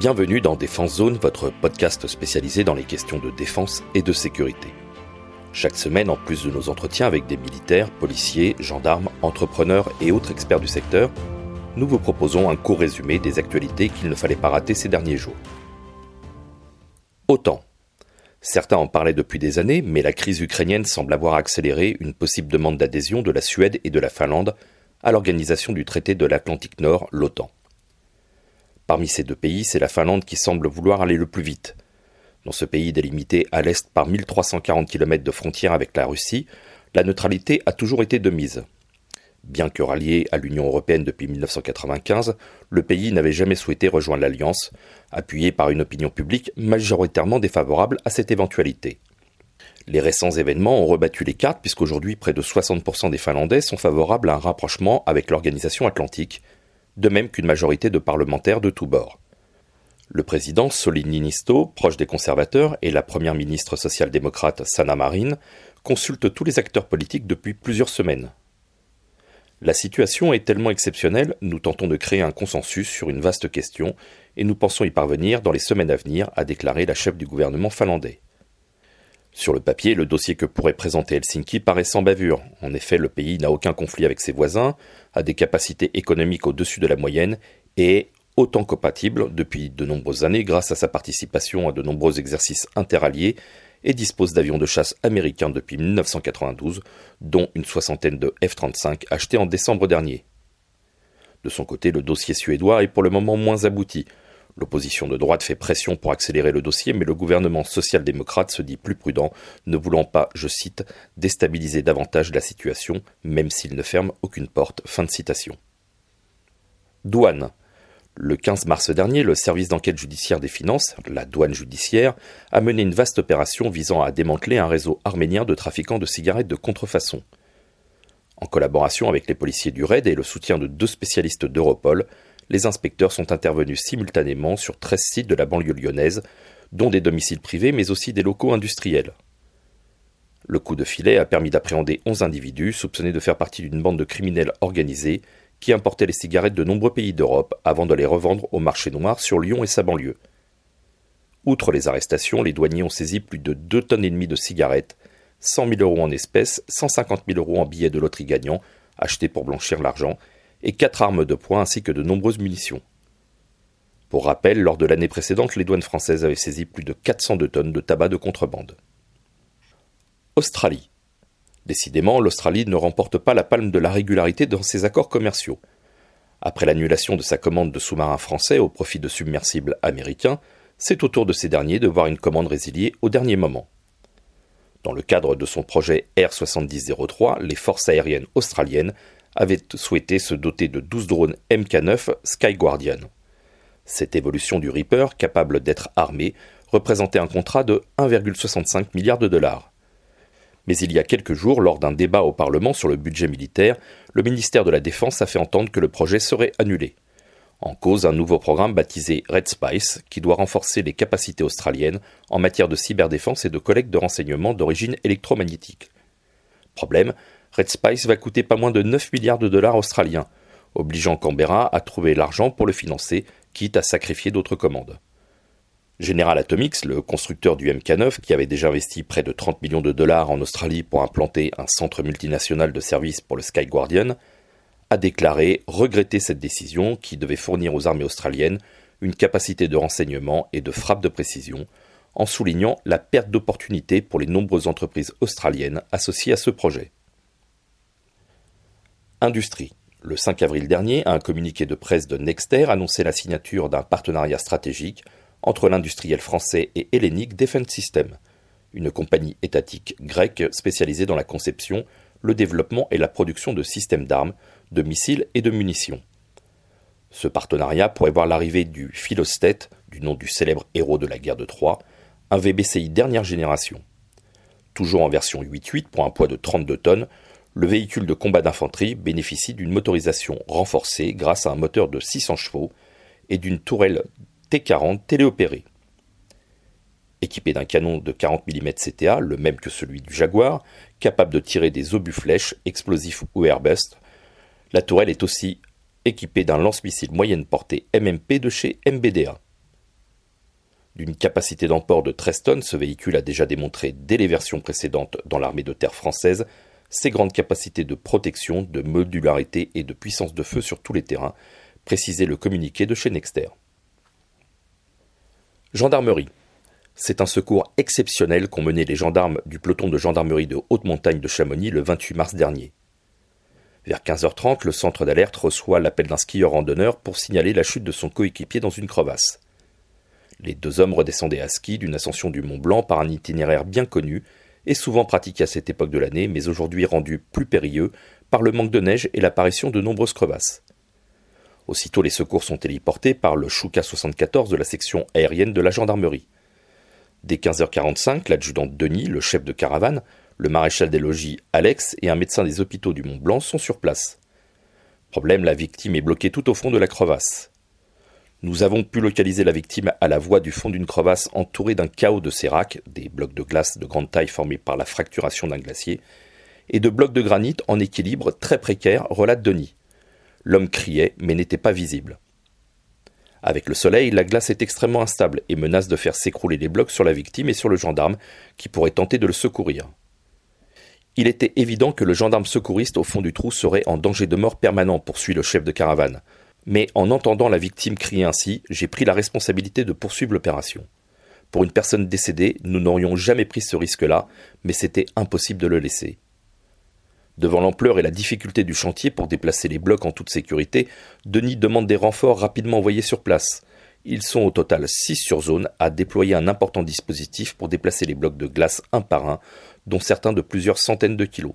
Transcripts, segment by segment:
Bienvenue dans Défense Zone, votre podcast spécialisé dans les questions de défense et de sécurité. Chaque semaine, en plus de nos entretiens avec des militaires, policiers, gendarmes, entrepreneurs et autres experts du secteur, nous vous proposons un court résumé des actualités qu'il ne fallait pas rater ces derniers jours. Autant. Certains en parlaient depuis des années, mais la crise ukrainienne semble avoir accéléré une possible demande d'adhésion de la Suède et de la Finlande à l'organisation du traité de l'Atlantique Nord, l'OTAN. Parmi ces deux pays, c'est la Finlande qui semble vouloir aller le plus vite. Dans ce pays délimité à l'est par 1340 km de frontière avec la Russie, la neutralité a toujours été de mise. Bien que rallié à l'Union européenne depuis 1995, le pays n'avait jamais souhaité rejoindre l'Alliance, appuyé par une opinion publique majoritairement défavorable à cette éventualité. Les récents événements ont rebattu les cartes puisqu'aujourd'hui près de 60% des Finlandais sont favorables à un rapprochement avec l'organisation atlantique, de même qu'une majorité de parlementaires de tous bords. Le président Solin Niinisto, proche des conservateurs, et la première ministre social-démocrate Sanna Marin consultent tous les acteurs politiques depuis plusieurs semaines. La situation est tellement exceptionnelle, nous tentons de créer un consensus sur une vaste question, et nous pensons y parvenir dans les semaines à venir, a déclaré la chef du gouvernement finlandais. Sur le papier, le dossier que pourrait présenter Helsinki paraît sans bavure. En effet, le pays n'a aucun conflit avec ses voisins, a des capacités économiques au-dessus de la moyenne et est autant compatible depuis de nombreuses années grâce à sa participation à de nombreux exercices interalliés et dispose d'avions de chasse américains depuis 1992, dont une soixantaine de F-35 achetés en décembre dernier. De son côté, le dossier suédois est pour le moment moins abouti. L'opposition de droite fait pression pour accélérer le dossier, mais le gouvernement social-démocrate se dit plus prudent, ne voulant pas, je cite, déstabiliser davantage la situation, même s'il ne ferme aucune porte. Fin de citation. Douane. Le 15 mars dernier, le service d'enquête judiciaire des finances, la douane judiciaire, a mené une vaste opération visant à démanteler un réseau arménien de trafiquants de cigarettes de contrefaçon. En collaboration avec les policiers du RAID et le soutien de deux spécialistes d'Europol, les inspecteurs sont intervenus simultanément sur 13 sites de la banlieue lyonnaise, dont des domiciles privés mais aussi des locaux industriels. Le coup de filet a permis d'appréhender 11 individus soupçonnés de faire partie d'une bande de criminels organisés qui importaient les cigarettes de nombreux pays d'Europe avant de les revendre au marché noir sur Lyon et sa banlieue. Outre les arrestations, les douaniers ont saisi plus de 2 tonnes et demie de cigarettes, 100 000 euros en espèces, 150 000 euros en billets de loterie gagnants, achetés pour blanchir l'argent, et quatre armes de poing ainsi que de nombreuses munitions. Pour rappel, lors de l'année précédente, les douanes françaises avaient saisi plus de 402 tonnes de tabac de contrebande. Australie. Décidément, l'Australie ne remporte pas la palme de la régularité dans ses accords commerciaux. Après l'annulation de sa commande de sous-marins français au profit de submersibles américains, c'est au tour de ces derniers de voir une commande résiliée au dernier moment. Dans le cadre de son projet R7003, les forces aériennes australiennes avait souhaité se doter de 12 drones MK9 Sky Guardian. Cette évolution du Reaper, capable d'être armé, représentait un contrat de 1,65 milliard de dollars. Mais il y a quelques jours, lors d'un débat au Parlement sur le budget militaire, le ministère de la Défense a fait entendre que le projet serait annulé. En cause, un nouveau programme baptisé Red Spice, qui doit renforcer les capacités australiennes en matière de cyberdéfense et de collecte de renseignements d'origine électromagnétique. Problème, Red Spice va coûter pas moins de 9 milliards de dollars australiens, obligeant Canberra à trouver l'argent pour le financer, quitte à sacrifier d'autres commandes. General Atomics, le constructeur du MK9, qui avait déjà investi près de 30 millions de dollars en Australie pour implanter un centre multinational de services pour le Sky Guardian, a déclaré regretter cette décision qui devait fournir aux armées australiennes une capacité de renseignement et de frappe de précision, en soulignant la perte d'opportunités pour les nombreuses entreprises australiennes associées à ce projet. Industrie. Le 5 avril dernier, un communiqué de presse de Nexter annonçait la signature d'un partenariat stratégique entre l'industriel français et Hellenic Defense System, une compagnie étatique grecque spécialisée dans la conception, le développement et la production de systèmes d'armes, de missiles et de munitions. Ce partenariat pourrait voir l'arrivée du Philostet, du nom du célèbre héros de la guerre de Troie, un VBCI dernière génération. Toujours en version 8.8 pour un poids de 32 tonnes, le véhicule de combat d'infanterie bénéficie d'une motorisation renforcée grâce à un moteur de 600 chevaux et d'une tourelle T40 téléopérée. Équipé d'un canon de 40 mm CTA, le même que celui du Jaguar, capable de tirer des obus flèches, explosifs ou airburst, la tourelle est aussi équipée d'un lance-missile moyenne portée MMP de chez MBDA. D'une capacité d'emport de 13 tonnes, ce véhicule a déjà démontré dès les versions précédentes dans l'armée de terre française ses grandes capacités de protection, de modularité et de puissance de feu sur tous les terrains, précisait le communiqué de chez Nexter. Gendarmerie. C'est un secours exceptionnel qu'ont mené les gendarmes du peloton de gendarmerie de haute montagne de Chamonix le 28 mars dernier. Vers 15h30, le centre d'alerte reçoit l'appel d'un skieur randonneur pour signaler la chute de son coéquipier dans une crevasse. Les deux hommes redescendaient à ski d'une ascension du Mont Blanc par un itinéraire bien connu et souvent pratiqué à cette époque de l'année, mais aujourd'hui rendu plus périlleux par le manque de neige et l'apparition de nombreuses crevasses. Aussitôt les secours sont téléportés par le Chouka 74 de la section aérienne de la gendarmerie. Dès 15h45, l'adjudant Denis, le chef de caravane, le maréchal des logis Alex et un médecin des hôpitaux du Mont Blanc sont sur place. Problème, la victime est bloquée tout au fond de la crevasse. Nous avons pu localiser la victime à la voie du fond d'une crevasse entourée d'un chaos de sérac, des blocs de glace de grande taille formés par la fracturation d'un glacier, et de blocs de granit en équilibre très précaire, relate Denis. L'homme criait, mais n'était pas visible. Avec le soleil, la glace est extrêmement instable et menace de faire s'écrouler les blocs sur la victime et sur le gendarme, qui pourrait tenter de le secourir. Il était évident que le gendarme secouriste au fond du trou serait en danger de mort permanent, poursuit le chef de caravane mais en entendant la victime crier ainsi, j'ai pris la responsabilité de poursuivre l'opération. Pour une personne décédée, nous n'aurions jamais pris ce risque-là, mais c'était impossible de le laisser. Devant l'ampleur et la difficulté du chantier pour déplacer les blocs en toute sécurité, Denis demande des renforts rapidement envoyés sur place. Ils sont au total six sur zone à déployer un important dispositif pour déplacer les blocs de glace un par un, dont certains de plusieurs centaines de kilos.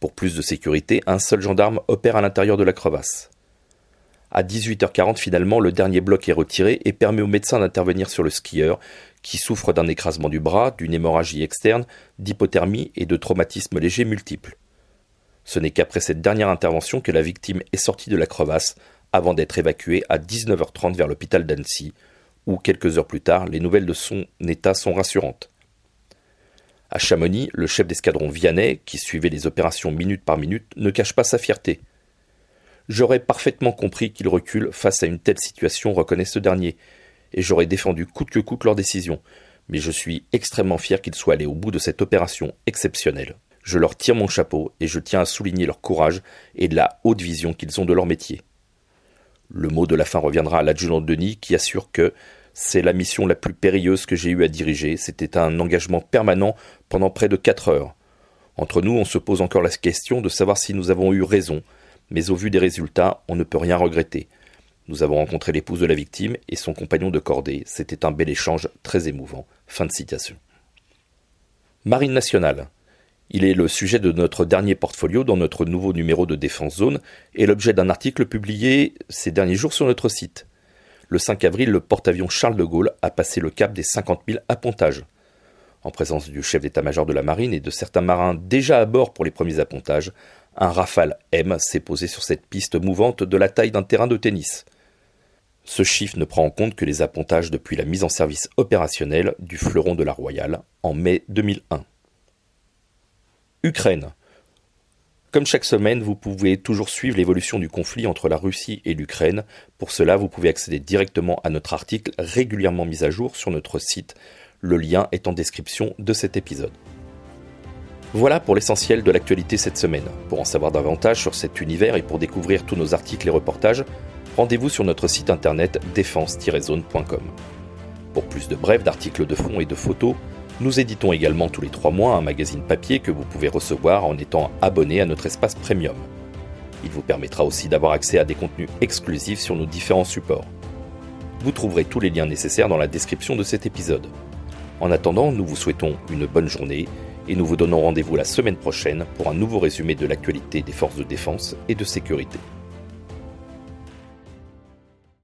Pour plus de sécurité, un seul gendarme opère à l'intérieur de la crevasse. À 18h40, finalement, le dernier bloc est retiré et permet au médecin d'intervenir sur le skieur, qui souffre d'un écrasement du bras, d'une hémorragie externe, d'hypothermie et de traumatismes légers multiples. Ce n'est qu'après cette dernière intervention que la victime est sortie de la crevasse, avant d'être évacuée à 19h30 vers l'hôpital d'Annecy, où quelques heures plus tard, les nouvelles de son état sont rassurantes. À Chamonix, le chef d'escadron Vianney, qui suivait les opérations minute par minute, ne cache pas sa fierté. J'aurais parfaitement compris qu'ils reculent face à une telle situation, reconnaît ce dernier, et j'aurais défendu coûte que coûte leur décision. Mais je suis extrêmement fier qu'ils soient allés au bout de cette opération exceptionnelle. Je leur tire mon chapeau et je tiens à souligner leur courage et la haute vision qu'ils ont de leur métier. Le mot de la fin reviendra à l'adjudant Denis qui assure que c'est la mission la plus périlleuse que j'ai eue à diriger. C'était un engagement permanent pendant près de quatre heures. Entre nous, on se pose encore la question de savoir si nous avons eu raison, mais au vu des résultats, on ne peut rien regretter. Nous avons rencontré l'épouse de la victime et son compagnon de cordée. C'était un bel échange très émouvant. Fin de citation. Marine nationale. Il est le sujet de notre dernier portfolio dans notre nouveau numéro de Défense Zone et l'objet d'un article publié ces derniers jours sur notre site. Le 5 avril, le porte-avions Charles de Gaulle a passé le cap des 50 000 appontages. En présence du chef d'état-major de la marine et de certains marins déjà à bord pour les premiers appontages, un Rafale M s'est posé sur cette piste mouvante de la taille d'un terrain de tennis. Ce chiffre ne prend en compte que les appontages depuis la mise en service opérationnelle du fleuron de la Royale en mai 2001. Ukraine. Comme chaque semaine, vous pouvez toujours suivre l'évolution du conflit entre la Russie et l'Ukraine. Pour cela, vous pouvez accéder directement à notre article régulièrement mis à jour sur notre site. Le lien est en description de cet épisode. Voilà pour l'essentiel de l'actualité cette semaine. Pour en savoir davantage sur cet univers et pour découvrir tous nos articles et reportages, rendez-vous sur notre site internet défense-zone.com. Pour plus de brefs, d'articles de fond et de photos, nous éditons également tous les trois mois un magazine papier que vous pouvez recevoir en étant abonné à notre espace premium. Il vous permettra aussi d'avoir accès à des contenus exclusifs sur nos différents supports. Vous trouverez tous les liens nécessaires dans la description de cet épisode. En attendant, nous vous souhaitons une bonne journée et nous vous donnons rendez-vous la semaine prochaine pour un nouveau résumé de l'actualité des forces de défense et de sécurité.